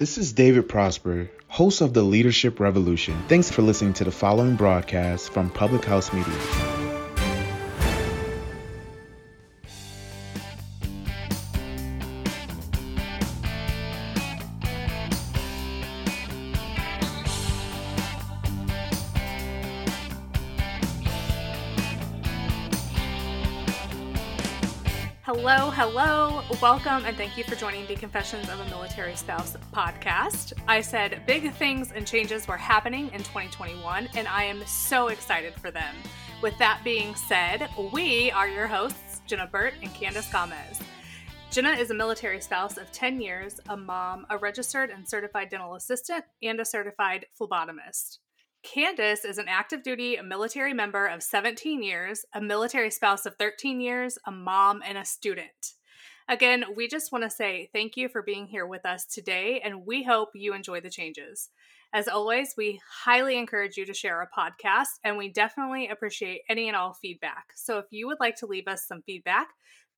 This is David Prosper, host of the Leadership Revolution. Thanks for listening to the following broadcast from Public House Media. Hello, hello, welcome, and thank you for joining the Confessions of a Military Spouse podcast. I said big things and changes were happening in 2021, and I am so excited for them. With that being said, we are your hosts, Jenna Burt and Candace Gomez. Jenna is a military spouse of 10 years, a mom, a registered and certified dental assistant, and a certified phlebotomist. Candace is an active duty military member of 17 years, a military spouse of 13 years, a mom, and a student. Again, we just want to say thank you for being here with us today, and we hope you enjoy the changes. As always, we highly encourage you to share our podcast, and we definitely appreciate any and all feedback. So if you would like to leave us some feedback,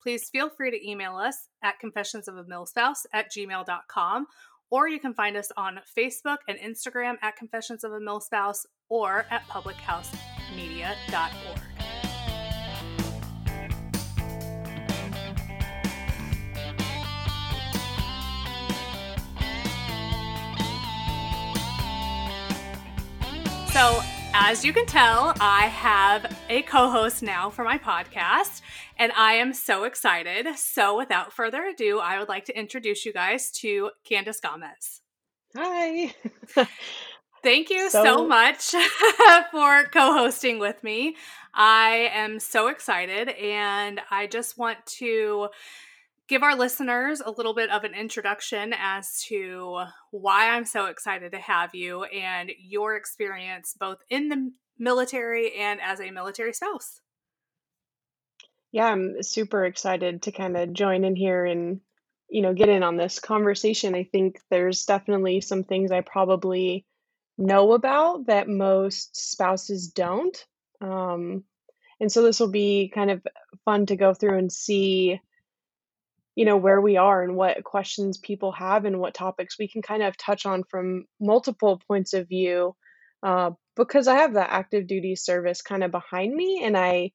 please feel free to email us at confessionsofamilspouse at gmail.com or you can find us on Facebook and Instagram at Confessions of a Mill Spouse or at publichousemedia.org. So, as you can tell, I have a co host now for my podcast, and I am so excited. So, without further ado, I would like to introduce you guys to Candace Gomez. Hi. Thank you so, so much for co hosting with me. I am so excited, and I just want to give our listeners a little bit of an introduction as to why I'm so excited to have you and your experience both in the military and as a military spouse. Yeah, I'm super excited to kind of join in here and you know get in on this conversation. I think there's definitely some things I probably know about that most spouses don't. Um, and so this will be kind of fun to go through and see you know where we are and what questions people have and what topics we can kind of touch on from multiple points of view uh, because i have the active duty service kind of behind me and i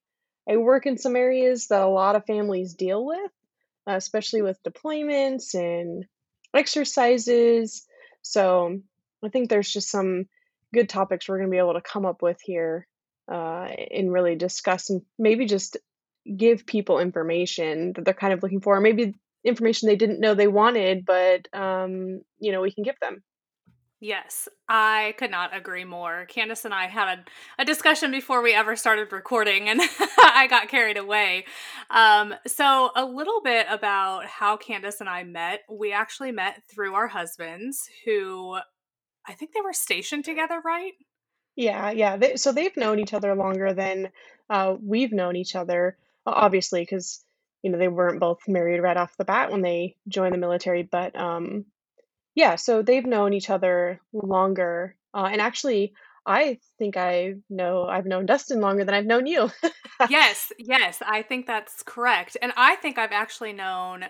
i work in some areas that a lot of families deal with especially with deployments and exercises. So i think there's just some good topics we're going to be able to come up with here uh, and really discuss and maybe just give people information that they're kind of looking for, maybe information they didn't know they wanted, but um, you know, we can give them. Yes, I could not agree more. Candace and I had a, a discussion before we ever started recording, and I got carried away. Um, so, a little bit about how Candace and I met. We actually met through our husbands, who I think they were stationed together, right? Yeah, yeah. They, so they've known each other longer than uh, we've known each other obviously because you know they weren't both married right off the bat when they joined the military but um yeah so they've known each other longer uh, and actually i think i know i've known dustin longer than i've known you. Yes yes i think that's correct and i think i've actually known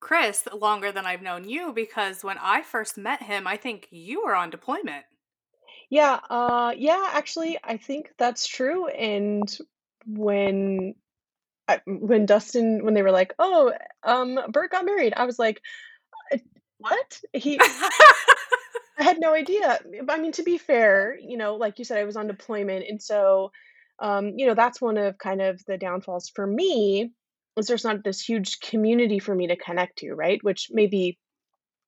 chris longer than i've known you because when i first met him i think you were on deployment. Yeah uh yeah actually i think that's true and when I, when Dustin when they were like, "Oh, um, Burt got married," I was like, uh, "What?" He. I had no idea. I mean, to be fair, you know, like you said, I was on deployment, and so, um, you know, that's one of kind of the downfalls for me is there's not this huge community for me to connect to, right? Which maybe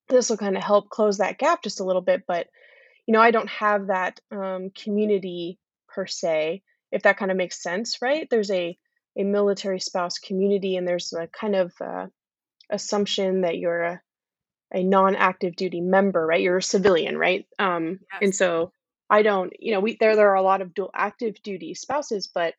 this will kind of help close that gap just a little bit, but you know, I don't have that um, community per se, if that kind of makes sense, right? There's a a military spouse community, and there's a kind of uh, assumption that you're a, a non-active duty member, right? You're a civilian, right? Um, and so I don't, you know, we there there are a lot of dual active duty spouses, but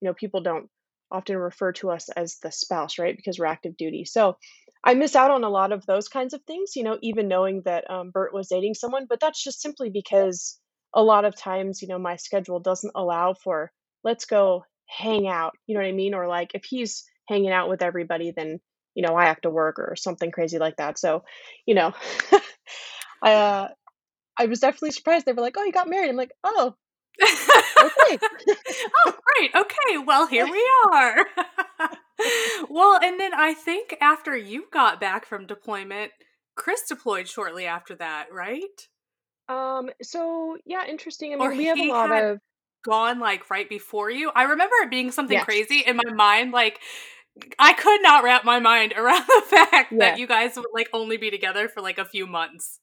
you know, people don't often refer to us as the spouse, right? Because we're active duty. So I miss out on a lot of those kinds of things, you know, even knowing that um, Burt was dating someone, but that's just simply because a lot of times, you know, my schedule doesn't allow for let's go hang out, you know what I mean? Or like if he's hanging out with everybody, then you know I have to work or something crazy like that. So, you know, I uh, I was definitely surprised. They were like, "Oh, you got married." I'm like, "Oh, okay." oh, great. Okay. Well, here we are. well, and then I think after you got back from deployment, Chris deployed shortly after that, right? um, so yeah, interesting. I Or we have a lot had of gone like right before you. I remember it being something yes, crazy in my mind. Like, I could not wrap my mind around the fact yeah. that you guys would like only be together for like a few months.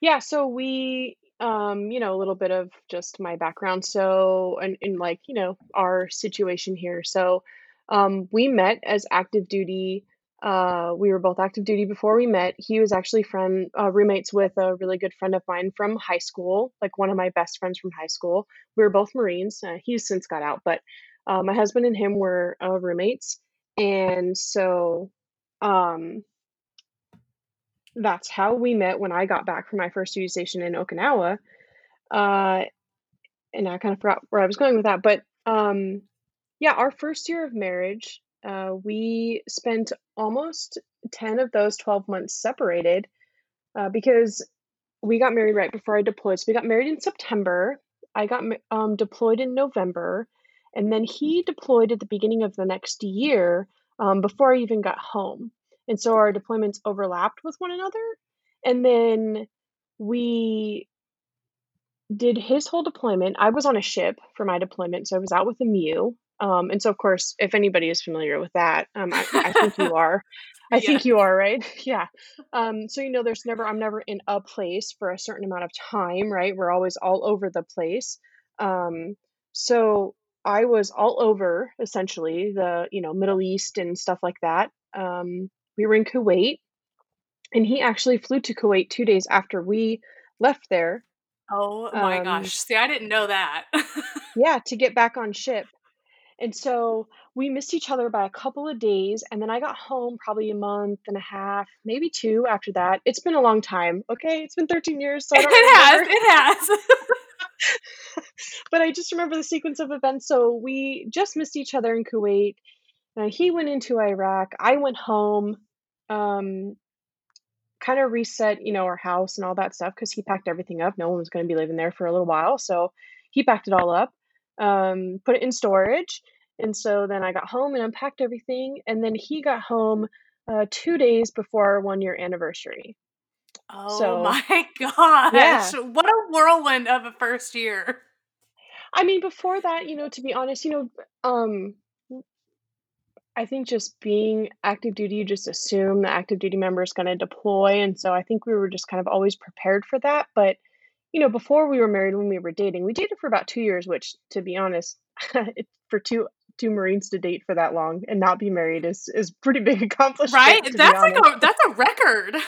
Yeah, so we, um, you know, a little bit of just my background. So, and, and like, you know, our situation here. So, um, we met as active duty. Uh, we were both active duty before we met. He was actually friend, uh, roommates with a really good friend of mine from high school, like one of my best friends from high school. We were both Marines. Uh, he's since got out, but uh, my husband and him were uh, roommates. And so, um, that's how we met when I got back from my first duty station in Okinawa. Uh, and I kind of forgot where I was going with that, but um, yeah, our first year of marriage, uh, we spent almost 10 of those 12 months separated uh, because we got married right before I deployed. So we got married in September. I got um, deployed in November, and then he deployed at the beginning of the next year um, before I even got home. And so our deployments overlapped with one another. And then we did his whole deployment. I was on a ship for my deployment, so I was out with a MEU. Um, and so, of course, if anybody is familiar with that, um, I, I think you are. I Yeah. think you are, right? Yeah. Um, so you know, there's never I'm never in a place for a certain amount of time, right? We're always all over the place. Um, so I was all over essentially the you know Middle East and stuff like that. Um, we were in Kuwait, and he actually flew to Kuwait two days after we left there. Oh my Um, gosh. See, I didn't know that. yeah, to get back on ship. And so we missed each other by a couple of days, and then I got home probably a month and a half, maybe two after that. It's been a long time. Okay, it's been 13 years, so it has. It has. but I just remember the sequence of events. So we just missed each other in Kuwait. Uh, he went into Iraq. I went home, um, kind of reset, you know, our house and all that stuff because he packed everything up. No one was going to be living there for a little while, so he packed it all up, um, put it in storage, and so then I got home and unpacked everything, and then he got home uh, two days before our one year anniversary. oh So my gosh. yeah, What a whirlwind of a first year. I mean, before that, you know, to be honest, you know, um, I think just being active duty, you just assume the active duty member is going to deploy. And so I think we were just kind of always prepared for that. But, you know, before we were married, when we were dating, we dated for about two years, which to be honest, for two two Marines to date for that long and not be married is is pretty big accomplishment, Right? That's like a that's a record.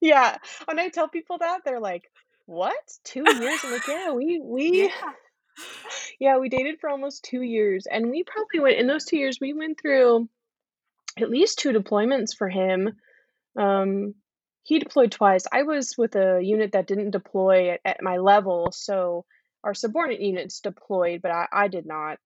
Yeah. When I tell people that, they're like, What? Two years? I'm like, yeah, we we yeah. yeah, we dated for almost two years. And we probably went in those two years, we went through at least two deployments for him. Um, he deployed twice. I was with a unit that didn't deploy at, at my level, so our subordinate units deployed, but I, I did not.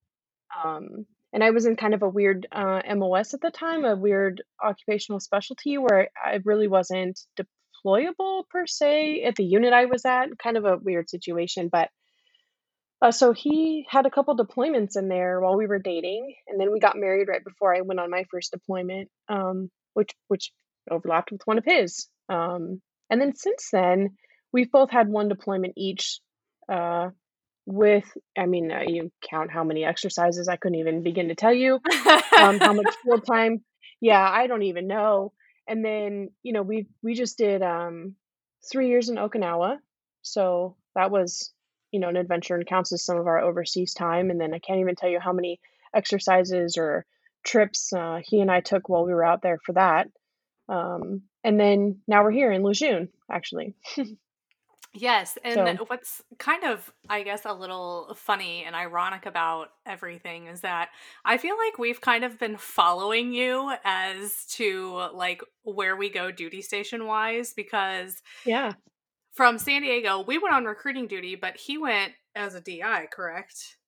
Um, and I was in kind of a weird uh, MOS at the time, a weird occupational specialty where I really wasn't deployable per se at the unit I was at. Kind of a weird situation, but uh, so he had a couple deployments in there while we were dating, and then we got married right before I went on my first deployment, um, which which overlapped with one of his. Um, and then since then, we've both had one deployment each. Uh, with, I mean, uh, you count how many exercises. I couldn't even begin to tell you um, how much field time. Yeah, I don't even know. And then you know we we just did um, three years in Okinawa, so that was you know an adventure and counts as some of our overseas time. And then I can't even tell you how many exercises or trips uh, he and I took while we were out there for that. Um, and then now we're here in Lejeune, actually. Yes, and So what's kind of, I guess, a little funny and ironic about everything is that I feel like we've kind of been following you as to like where we go duty station wise because yeah, from San Diego, we went on recruiting duty, but he went as a DI, correct?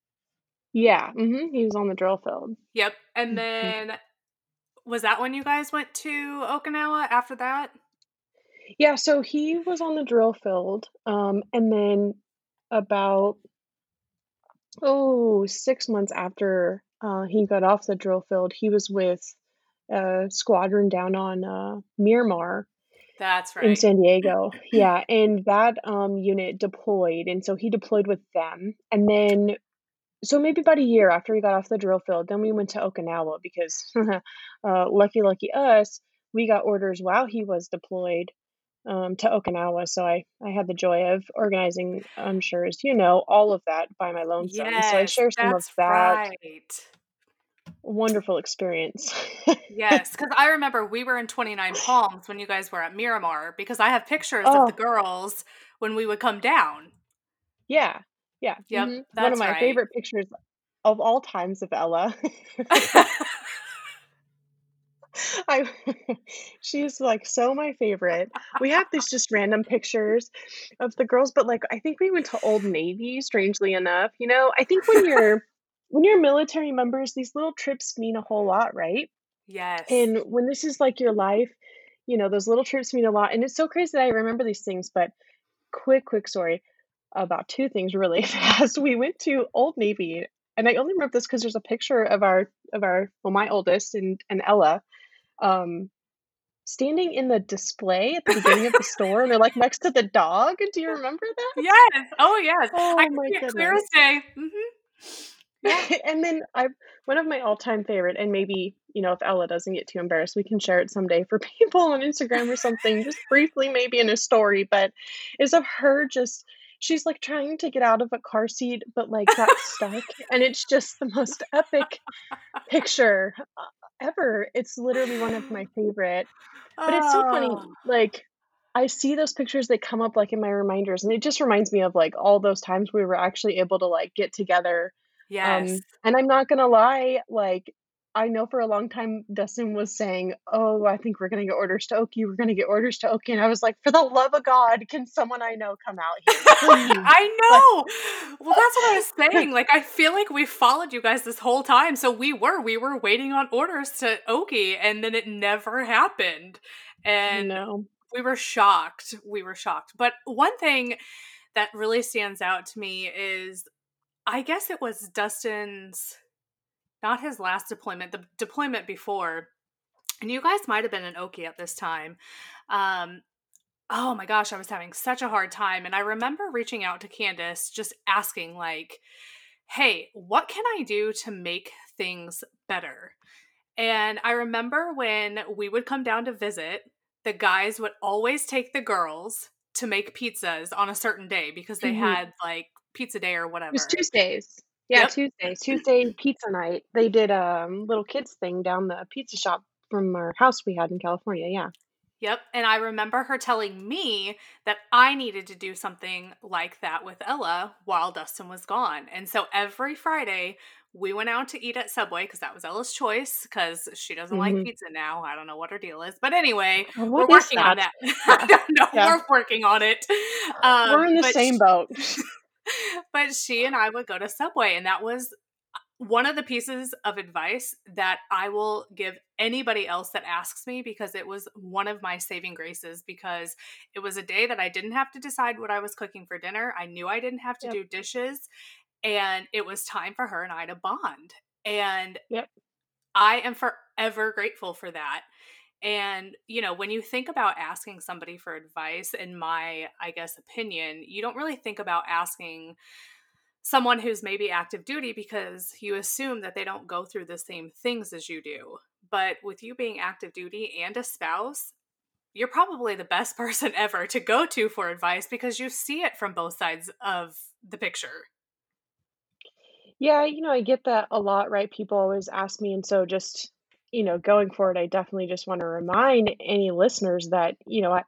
yeah. mm-hmm. He was on the drill field. Yep. And Mhm. then was that when you guys went to Okinawa after that? Yeah, so he was on the drill field, um, and then about oh six months after uh, he got off the drill field, he was with a squadron down on uh, Miramar That's right. in. San Diego. Yeah, and that um, unit deployed, and so he deployed with them, and then so maybe about a year after he got off the drill field, then we went to Okinawa because uh, lucky, lucky us, we got orders while he was deployed um, to Okinawa. So I, I had the joy of organizing, I'm sure as you know, all of that by my lonesome. So I share some of that right. wonderful experience. Yes, because I remember we were in 29 Palms when you guys were at Miramar because I have pictures of the oh, girls when we would come down. yeah, yeah. Yep, hmm One of my right. favorite pictures of all times of Ella. I she's like so my favorite. We have these just random pictures of the girls, but like I think we went to Old Navy, strangely enough. You know, I think when you're when you're military members, these little trips mean a whole lot, right? Yes. And when this is like your life, you know, those little trips mean a lot. And it's so crazy that I remember these things, but quick, quick story about two things really fast. We went to Old Navy, and I only remember this because there's a picture of our of our well, my oldest and and Ella, um, standing in the display at the beginning of the store, and they're like next to the dog. Do you remember that? Yes. Oh, yes. Oh can my clear goodness. as day. hmm Yeah. and then I one of my all-time favorite, and maybe, you know, if Ella doesn't get too embarrassed, we can share it someday for people on Instagram or something, just briefly maybe in a story, but is of her just she's like trying to get out of a car seat but like got stuck and it's just the most epic picture uh, ever. It's literally one of my favorite. But it's so funny Oh, like I see those pictures that come up like in my reminders and it just reminds me of like all those times we were actually able to like get together yes. um, and I'm not gonna lie, like I know for a long time Dustin was saying, "Oh, I think we're gonna get orders to Oki. We're gonna get orders to Oki," and I was like, "For the love of God, can someone I know come out here. I know. Well, that's what I was saying. Like, I feel like we followed you guys this whole time. So we were, we were waiting on orders to Oki, and then it never happened. And no. we were shocked. We were shocked. But one thing that really stands out to me is I guess it was Dustin's, not his last deployment, the deployment before. And you guys might have been in Oki at this time. Um, oh my gosh, I was having such a hard time. And I remember reaching out to Candace, just asking, like, hey, what can I do to make things better? And I remember when we would come down to visit, the guys would always take the girls to make pizzas on a certain day because they Mhm. had like pizza day or It whatever. was Tuesdays. Yeah, Yep. Tuesdays. Tuesday pizza night. They did a um, little kids thing down the pizza shop from our house we had in California. Yeah. Yep. And I remember her telling me that I needed to do something like that with Ella while Dustin was gone. And so every Friday, we went out to eat at Subway because that was Ella's choice because she doesn't like hmm pizza now. I don't know what her deal is. But anyway, Oh, we're working on that? that. I don't know. Yeah. We're working on it. We're Um, in the same sh- boat. but she and I would go to Subway, and that was uh, one of the pieces of advice that I will give anybody else that asks me because it was one of my saving graces because it was a day that I didn't have to decide what I was cooking for dinner. I knew I didn't have to Yep. do dishes and it was time for her and I to bond. And Yep. I am forever grateful for that. And, you know, when you think about asking somebody for advice, in my, I guess, opinion, you don't really think about asking someone who's maybe active duty because you assume that they don't go through the same things as you do. But with you being active duty and a spouse, you're probably the best person ever to go to for advice because you see it from both sides of the picture. Yeah, you know, I get that a lot, right? People always ask me, and so just you know, going forward, I definitely just want to remind any listeners that, you know, I,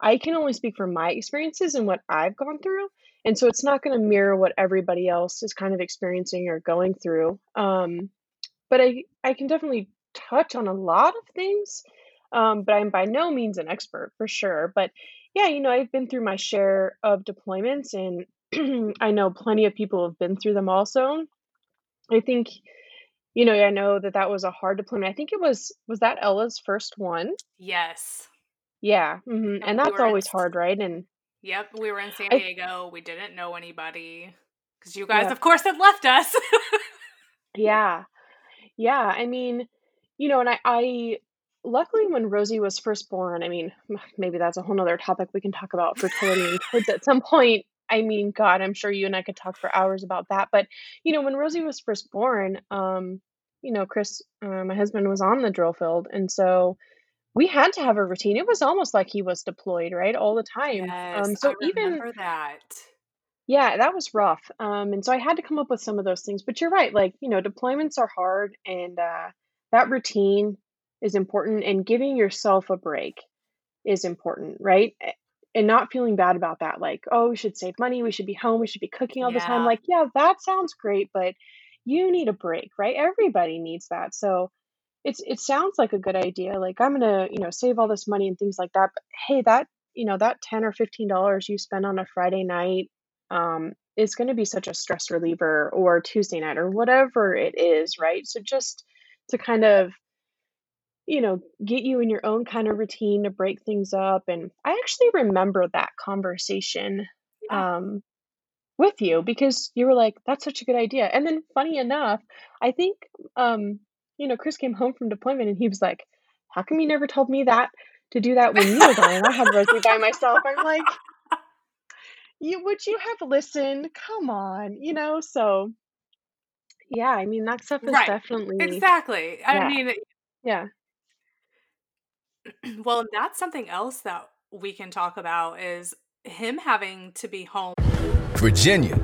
I can only speak from my experiences and what I've gone through. And so it's not going to mirror what everybody else is kind of experiencing or going through. Um, but I, I can definitely touch on a lot of things. Um, but I'm by no means an expert for sure. But yeah, you know, I've been through my share of deployments and I know plenty of people have been through them also. I think, you know, I know that that was a hard deployment. I think it was, was that Ella's first one? Yes. Yeah. hmm And And that's in always S- hard, right? And Yep, we were in San I, Diego. We didn't know anybody because you guys, yeah, of course, had left us. yeah, yeah. I mean, you know, and I, I, luckily when Rosie was first born, I mean, maybe that's a whole nother topic we can talk about fertility and kids at some point. I mean, God, I'm sure you and I could talk for hours about that. But, you know, when Rosie was first born, um, you know, Chris, uh, my husband was on the drill field. And so we had to have a routine. It was almost like he was deployed, right? All the time. yes, Um, I so even remember that. Yeah, that was rough. Um, and so I had to come up with some of those things. But you're right, like, you know, deployments are hard and uh, that routine is important and giving yourself a break is important, right? And not feeling bad about that, like, oh, we should save money, we should be home, we should be cooking all the time. Like, yeah, that sounds great, but you need a break, right? Everybody needs that. So it's it sounds like a good idea. Like I'm gonna, you know, save all this money and things like that. But hey, that, you know, that ten or fifteen dollars you spend on a Friday night um is gonna be such a stress reliever or Tuesday night or whatever it is, right? So just to kind of, you know, get you in your own kind of routine to break things up. And I actually remember that conversation Yeah. um with you because you were like, that's such a good idea. And then funny enough, I think um, you know, Chris came home from deployment and he was like, How come you never told me that to do that when you were gone and I had Rosie by myself? I'm like, you would you have listened? Come on, you know, so yeah, I mean that stuff is Right. definitely Exactly. I yeah, mean, yeah. well, that's something else that we can talk about is him having to be home. Virginia.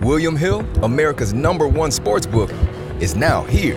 William Hill, America's number one sports book, is now here.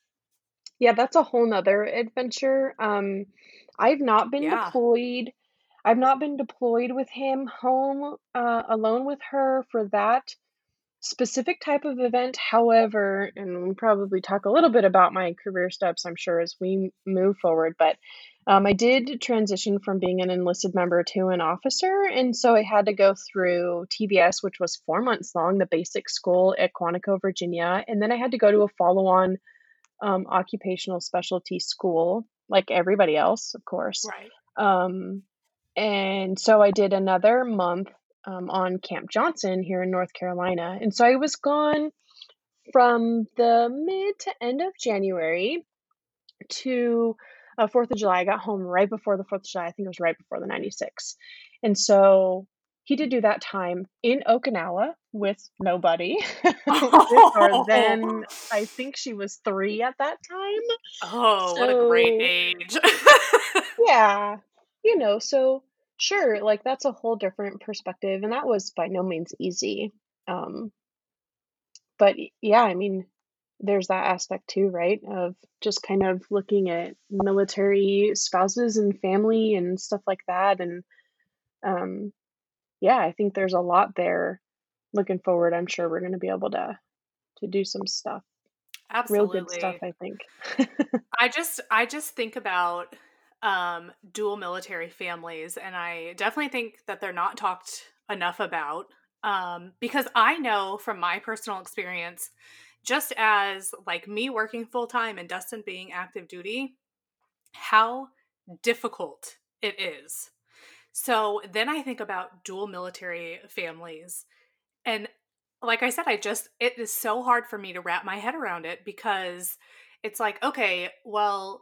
Yeah, that's a whole nother adventure. Um, I've not been Yeah. deployed. I've not been deployed with him home uh, alone with her for that specific type of event. However, and we'll probably talk a little bit about my career steps, I'm sure, as we move forward. But um, I did transition from being an enlisted member to an officer. And so I had to go through TBS, which was four months long, the basic school at Quantico, Virginia. And then I had to go to a follow on um, occupational specialty school, like everybody else, of course. Right. Um, and so I did another month um, on Camp Johnson here in North Carolina. And so I was gone from the mid to end of January to uh, 4th of July. I got home right before the 4th of July. I think it was right before the 96. And so he did do that time in Okinawa with nobody. her then, I think she was three at that time. Oh, what a great age. yeah, you know, so sure, like that's a whole different perspective. And that was by no means easy. Um, but yeah, I mean, there's that aspect too, right? Of just kind of looking at military spouses and family and stuff like that. And um, yeah, I think there's a lot there. Looking forward, I'm sure we're going to be able to to do some stuff, real good stuff. I think. I just I just think about um dual military families and I definitely think that they're not talked enough about um because I know from my personal experience just as like me working full time and Dustin being active duty how difficult it is. So then I think about dual military families and like I said I just it is so hard for me to wrap my head around it because it's like okay, well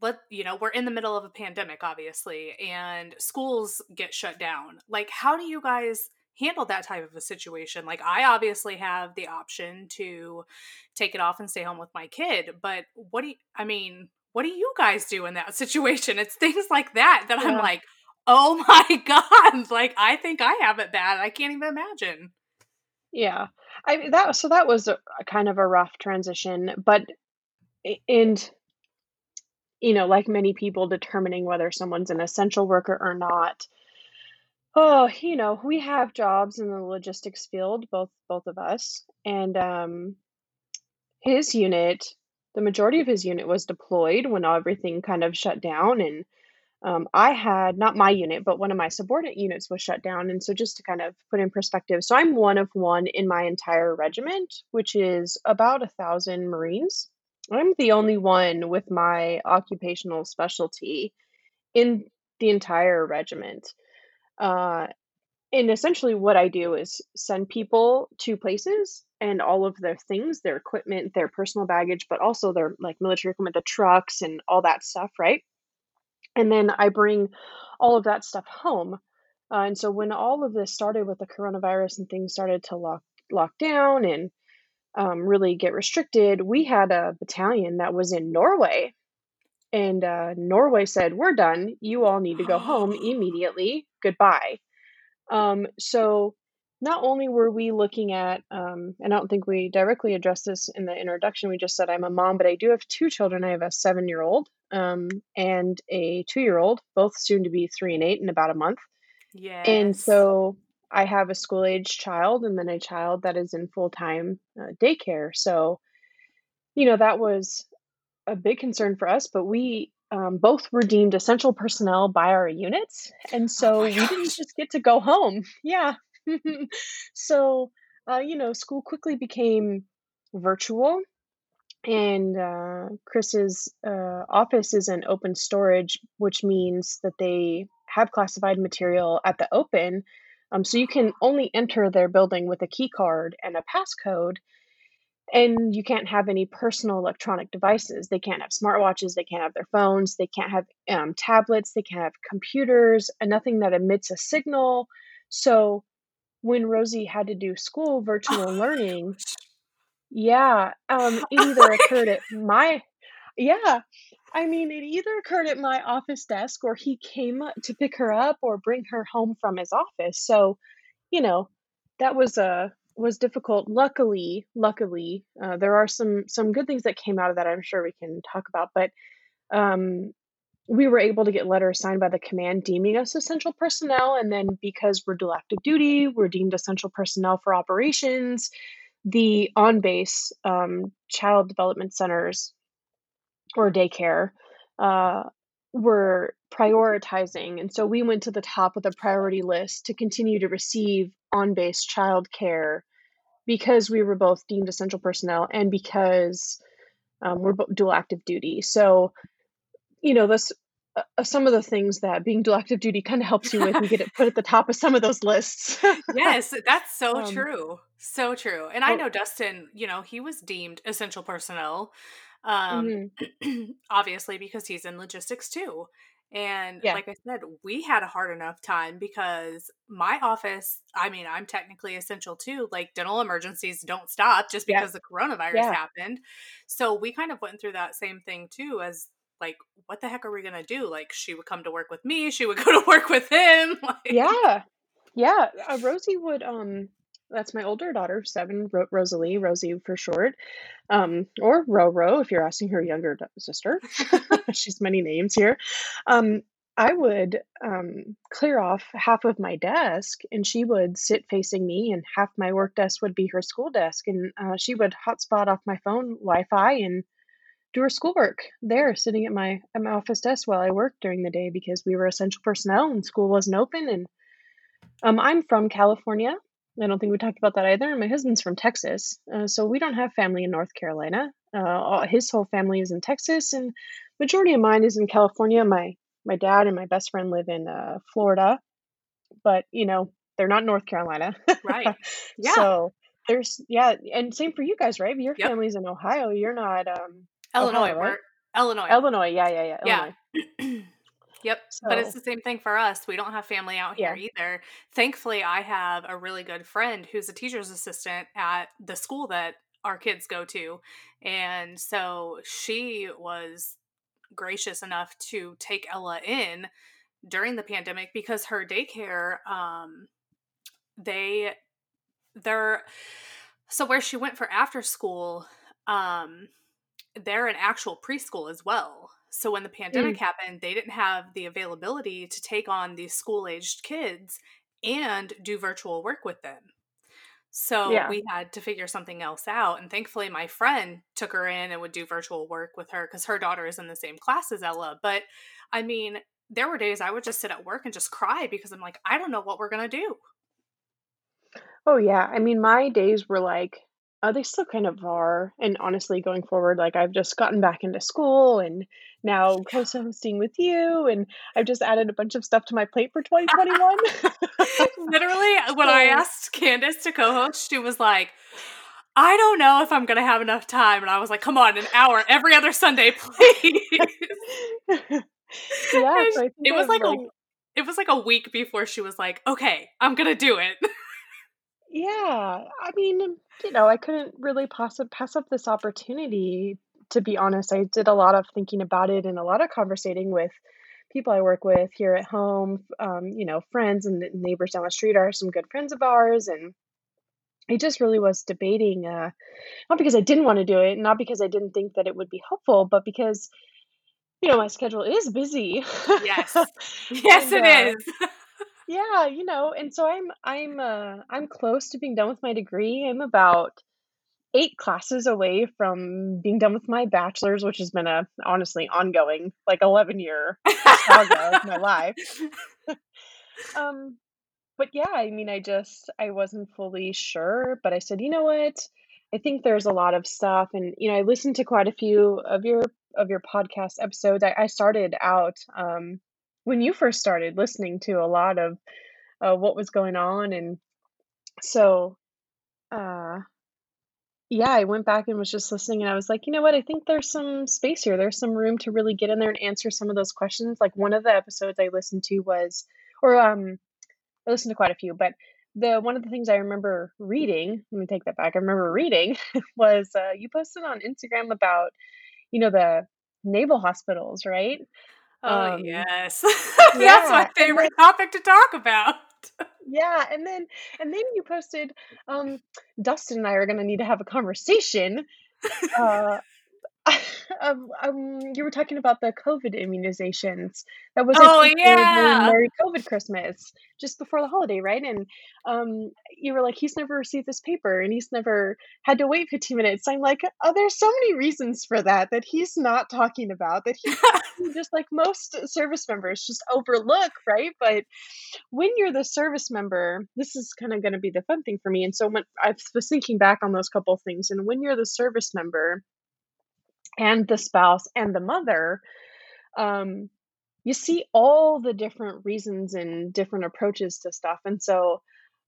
let you know we're in the middle of a pandemic obviously and schools get shut down. Like how do you guys handle that type of a situation? Like i obviously have the option to take it off and stay home with my kid but what do you i mean what do you guys do in that situation? It's things like that that yeah. i'm like oh my god like i think i have it bad i can't even imagine yeah i that so that was a, a kind of a rough transition but and you know, like many people determining whether someone's an essential worker or not. Oh, you know, we have jobs in the logistics field, both both of us, and um, his unit, the majority of his unit was deployed when everything kind of shut down, and um, I had not my unit, but one of my subordinate units was shut down, and so just to kind of put in perspective, so I'm one of one in my entire regiment, which is about a thousand Marines. I'm the only one with my occupational specialty in the entire regiment. Uh, and essentially, what I do is send people to places and all of their things, their equipment, their personal baggage, but also their like military equipment, the trucks and all that stuff, right? And then I bring all of that stuff home. Uh, and so when all of this started with the coronavirus and things started to lock lock down and um, really get restricted, we had a battalion that was in Norway. And uh, Norway said, We're done. You all need to go home immediately. Goodbye. Um, so, not only were we looking at, um, and I don't think we directly addressed this in the introduction, we just said I'm a mom, but I do have two children. I have a seven year old um, and a two year old, both soon to be three and eight in about a month. Yeah. And so I have a school age child and then a child that is in full time uh, daycare. So, you know, that was a big concern for us, but we um, both were deemed essential personnel by our units. And oh so oh we didn't just get to go home. Yeah. so, uh, you know, school quickly became virtual. And uh, Chris's uh, office is in open storage, which means that they have classified material at the open um, so you can only enter their building with a key card and a passcode, and you can't have any personal electronic devices. They can't have smartwatches, they can't have their phones, they can't have um, tablets, they can't have computers, and nothing that emits a signal. So when Rosie had to do school virtual learning, yeah, um, it either occurred at my yeah, I mean, it either occurred at my office desk or he came to pick her up or bring her home from his office. So, you know, that was uh was difficult. Luckily, luckily, uh, there are some some good things that came out of that. I'm sure we can talk about, but um, we were able to get letters signed by the command deeming us essential personnel, and then because we're dual active duty, we're deemed essential personnel for operations. The on base um, child development centers or daycare uh, were prioritizing. And so we went to the top of the priority list to continue to receive on base child care because we were both deemed essential personnel and because um, we're dual active duty. So, you know, this. Uh, some of the things that being dual active duty kind of helps you with and get it put at the top of some of those lists. yes, that's so um, true. So true. And I know Dustin, you know, he was deemed essential personnel um mm-hmm. obviously because he's in logistics too and yeah. like i said we had a hard enough time because my office i mean i'm technically essential too like dental emergencies don't stop just because yeah. the coronavirus yeah. happened so we kind of went through that same thing too as like what the heck are we gonna do like she would come to work with me she would go to work with him like, yeah yeah uh, rosie would um that's my older daughter, seven, Ro- Rosalie, Rosie for short, um, or Roro if you're asking her younger sister. She's many names here. Um, I would um, clear off half of my desk, and she would sit facing me, and half my work desk would be her school desk, and uh, she would hotspot off my phone Wi-Fi and do her schoolwork there, sitting at my at my office desk while I worked during the day because we were essential personnel and school wasn't open. And um, I'm from California, I don't think we talked about that either. And My husband's from Texas, uh, so we don't have family in North Carolina. Uh, his whole family is in Texas, and majority of mine is in California. My my dad and my best friend live in uh, Florida, but you know they're not North Carolina, right? Yeah. so there's yeah, and same for you guys, right? Your yep. family's in Ohio. You're not um, Illinois. Ohio, right? Illinois. Illinois, yeah, yeah, yeah. Yeah. Illinois. Yep. But it's the same thing for us. We don't have family out here yeah. either. Thankfully, I have a really good friend who's a teacher's assistant at the school that our kids go to. And so she was gracious enough to take Ella in during the pandemic because her daycare um they they're so where she went for after school um they're an actual preschool as well. So when the pandemic Mm. happened, they didn't have the availability to take on these school-aged kids and do virtual work with them. So Yeah. we had to figure something else out. And thankfully, my friend took her in and would do virtual work with her because her daughter is in the same class as Ella. But I mean, there were days I would just sit at work and just cry because I'm like, I don't know what we're going to do. Oh yeah. I mean, my days were like, uh, they still kind of are. And honestly, going forward, like I've just gotten back into school and now co-hosting with you, and I've just added a bunch of stuff to my plate for 2021. Literally, when I asked Candace to co host, she was like, I don't know if I'm going to have enough time. And I was like, come on, an hour every other Sunday, please. yeah, so it was I've like like a it was like a week before she was like, okay, I'm going to do it. Yeah, I mean, you know, I couldn't really pass up pass up this opportunity, to be honest. I did a lot of thinking about it and a lot of conversating with people I work with here at home. Um, you know, friends and neighbors down the street are some good friends of ours, and I just really was debating, uh, not because I didn't want to do it, not because I didn't think that it would be helpful, but because, you know, my schedule is busy. yes. Yes, And it uh, is. yeah, you know, and so I'm I'm uh I'm close to being done with my degree. I'm about eight classes away from being done with my bachelor's, which has been a honestly ongoing like 11 year saga of my life. Um, but yeah, I mean, I just I wasn't fully sure, but I said, you know what? I think there's a lot of stuff, and you know, I listened to quite a few of your of your podcast episodes. I, I started out um, when you first started listening to a lot of uh, what was going on, and so uh, yeah, I went back and was just listening, and I was like, you know what? I think there's some space here. There's some room to really get in there and answer some of those questions. Like one of the episodes I listened to was, or um, I listened to quite a few, but the one of the things I remember reading, let me take that back. I remember reading was uh, you posted on Instagram about, you know, the naval hospitals, right? Oh, Um, yes. That's my then favorite topic to talk about. yeah, and then and then you posted, um, Dustin and I are gonna need to have a conversation. Uh, um, um, you were talking about the COVID immunizations. That was, Oh, yeah. Merry COVID Christmas just before the holiday, right? And um, you were like, he's never received this paper and he's never had to wait 15 minutes. I'm like, oh, there's so many reasons for that that he's not talking about that he just like most service members just overlook, right? But when you're the service member, this is kind of going to be the fun thing for me. And so when I was thinking back on those couple of things, and when you're the service member and the spouse and the mother, um, you see all the different reasons and different approaches to stuff. And so,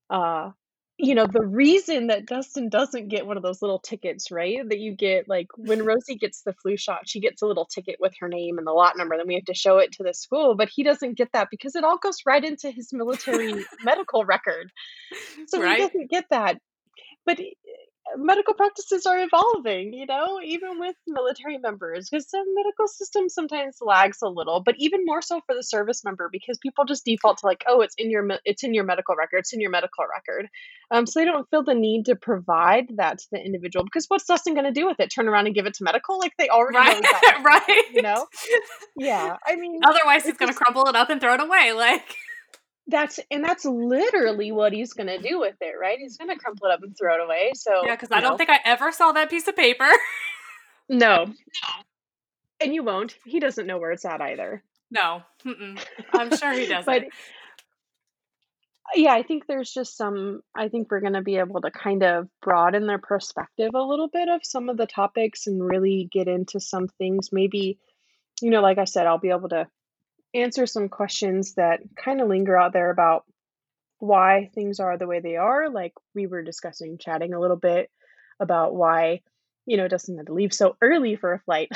uh, you know, the reason that Dustin doesn't get one of those little tickets, right? That you get, like when Rosie gets the flu shot, she gets a little ticket with her name and the lot number. Then we have to show it to the school, but he doesn't get that because it all goes right into his military medical record. So he doesn't get that. But medical practices are evolving, you know, even with military members, because the medical system sometimes lags a little, but even more so for the service member, because people just default to like, oh, it's in your it's in your medical record, it's in your medical record, um, so they don't feel the need to provide that to the individual. Because what's Dustin going to do with it? Turn around and give it to medical? Like they already know Right? that, right? you know? Yeah, I mean, Otherwise, he's going to crumple it up and throw it away. Like, that's and that's literally what he's going to do with it, right? He's going to crumple it up and throw it away. So yeah, because I don't know, think I ever saw that piece of paper. no. And you won't. He doesn't know where it's at either. no. Mm-mm. I'm sure he doesn't. but yeah, I think there's just some, I think we're going to be able to kind of broaden their perspective a little bit of some of the topics and really get into some things. Maybe, you know, like I said, I'll be able to answer some questions that kind of linger out there about why things are the way they are. Like we were discussing, chatting a little bit about why you know, Dustin had to leave so early for a flight.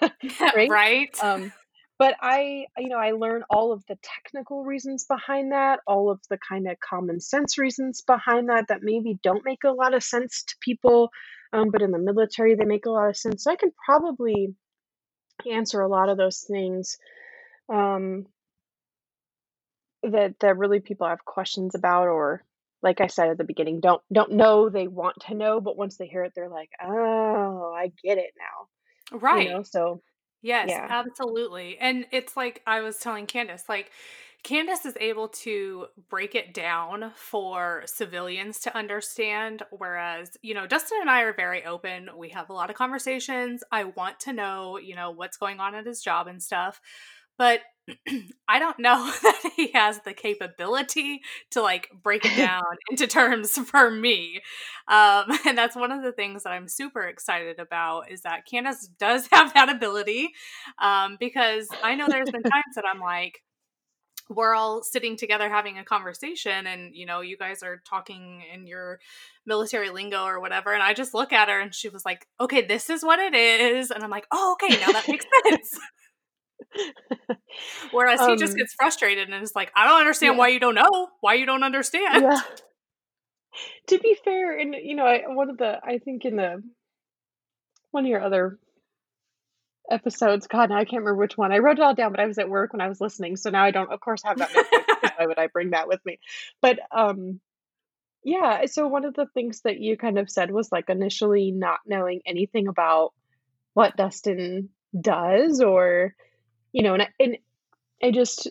right? right? Um, but I, you know, I learn all of the technical reasons behind that, all of the kind of common sense reasons behind that that maybe don't make a lot of sense to people, um, but in the military they make a lot of sense. So I can probably answer a lot of those things um, that that really people have questions about, or like I said at the beginning, don't don't know they want to know, but once they hear it, they're like, oh, I get it now. Right. You know, so Yes, yeah. absolutely. And it's like I was telling Candace, like Candace is able to break it down for civilians to understand, whereas, you know, Dustin and I are very open. We have a lot of conversations. I want to know, you know, what's going on at his job and stuff. But I don't know that he has the capability to like break it down into terms for me. Um, and that's one of the things that I'm super excited about is that Candace does have that ability. Um, because I know there's been times that I'm like, we're all sitting together having a conversation and you know you guys are talking in your military lingo or whatever and i just look at her and she was like okay this is what it is and i'm like oh okay now that makes sense Whereas um, he just um gets frustrated and is like, I don't understand yeah. why you don't know, why you don't understand. Yeah. To be fair, and you know, I, one of the I think in the one of your other episodes, God, now I can't remember which one. I wrote it all down, but I was at work when I was listening, so now I don't, of course, have that. why would I bring that with me? But um, yeah. So one of the things that you kind of said was like initially not knowing anything about what Dustin does or you know, and and I just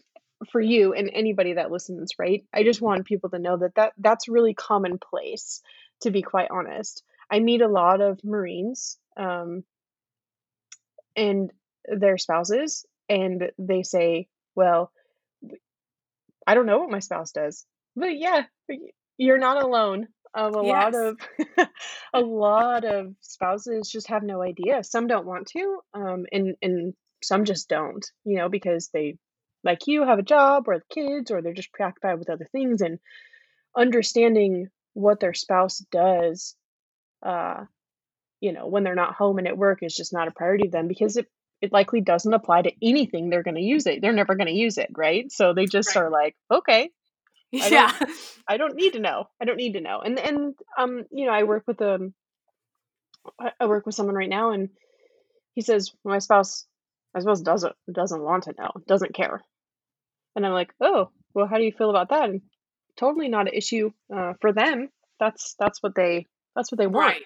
for you and anybody that listens, right? I just want people to know that, that that's really commonplace, to be quite honest. I meet a lot of Marines um, and their spouses, and they say, Well, I don't know what my spouse does. But yeah, you're not alone. Um, a yes. lot of a lot of spouses just have no idea. Some don't want to, um, and and some just don't, you know, because they, like you, have a job or kids or they're just preoccupied with other things. And understanding what their spouse does, uh, you know, when they're not home and at work is just not a priority to them because it, it likely doesn't apply to anything they're going to use it. They're never going to use it, right? So they just right. are like, okay, I yeah, don't, I don't need to know. I don't need to know. And and um, you know, I work with um, I work with someone right now, and he says my spouse I suppose doesn't doesn't want to know, doesn't care. And I'm like, oh, well, how do you feel about that? And totally not an issue uh, for them. That's that's what they that's what they want. Right.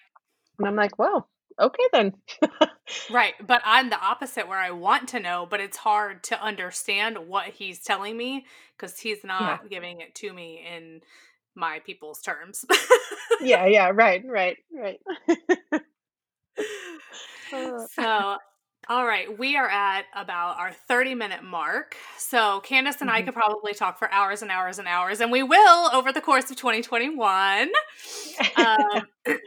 And I'm like, well, okay then. right, but I'm the opposite where I want to know, but it's hard to understand what he's telling me because he's not yeah. giving it to me in my people's terms. yeah, yeah, right, right, right. so all right, we are at about our 30 minute mark. So, Candace and mm-hmm. I could probably talk for hours and hours and hours, and we will over the course of 2021. um,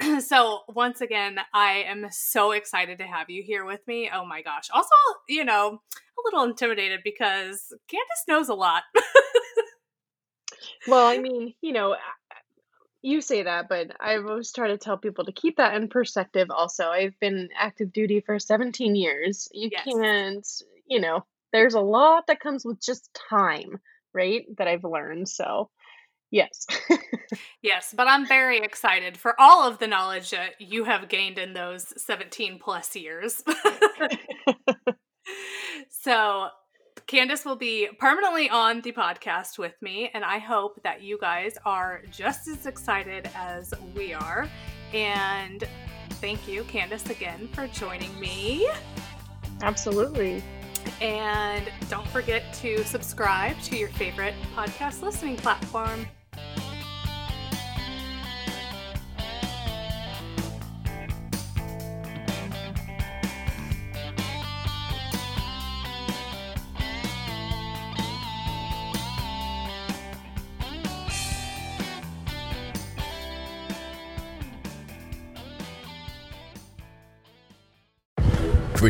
so, once again, I am so excited to have you here with me. Oh my gosh. Also, you know, a little intimidated because Candace knows a lot. well, I mean, you know, you say that, but I always try to tell people to keep that in perspective also. I've been active duty for 17 years. You yes. can't, you know, there's a lot that comes with just time, right? That I've learned. So, yes. yes, but I'm very excited for all of the knowledge that you have gained in those 17 plus years. so, Candace will be permanently on the podcast with me, and I hope that you guys are just as excited as we are. And thank you, Candace, again for joining me. Absolutely. And don't forget to subscribe to your favorite podcast listening platform.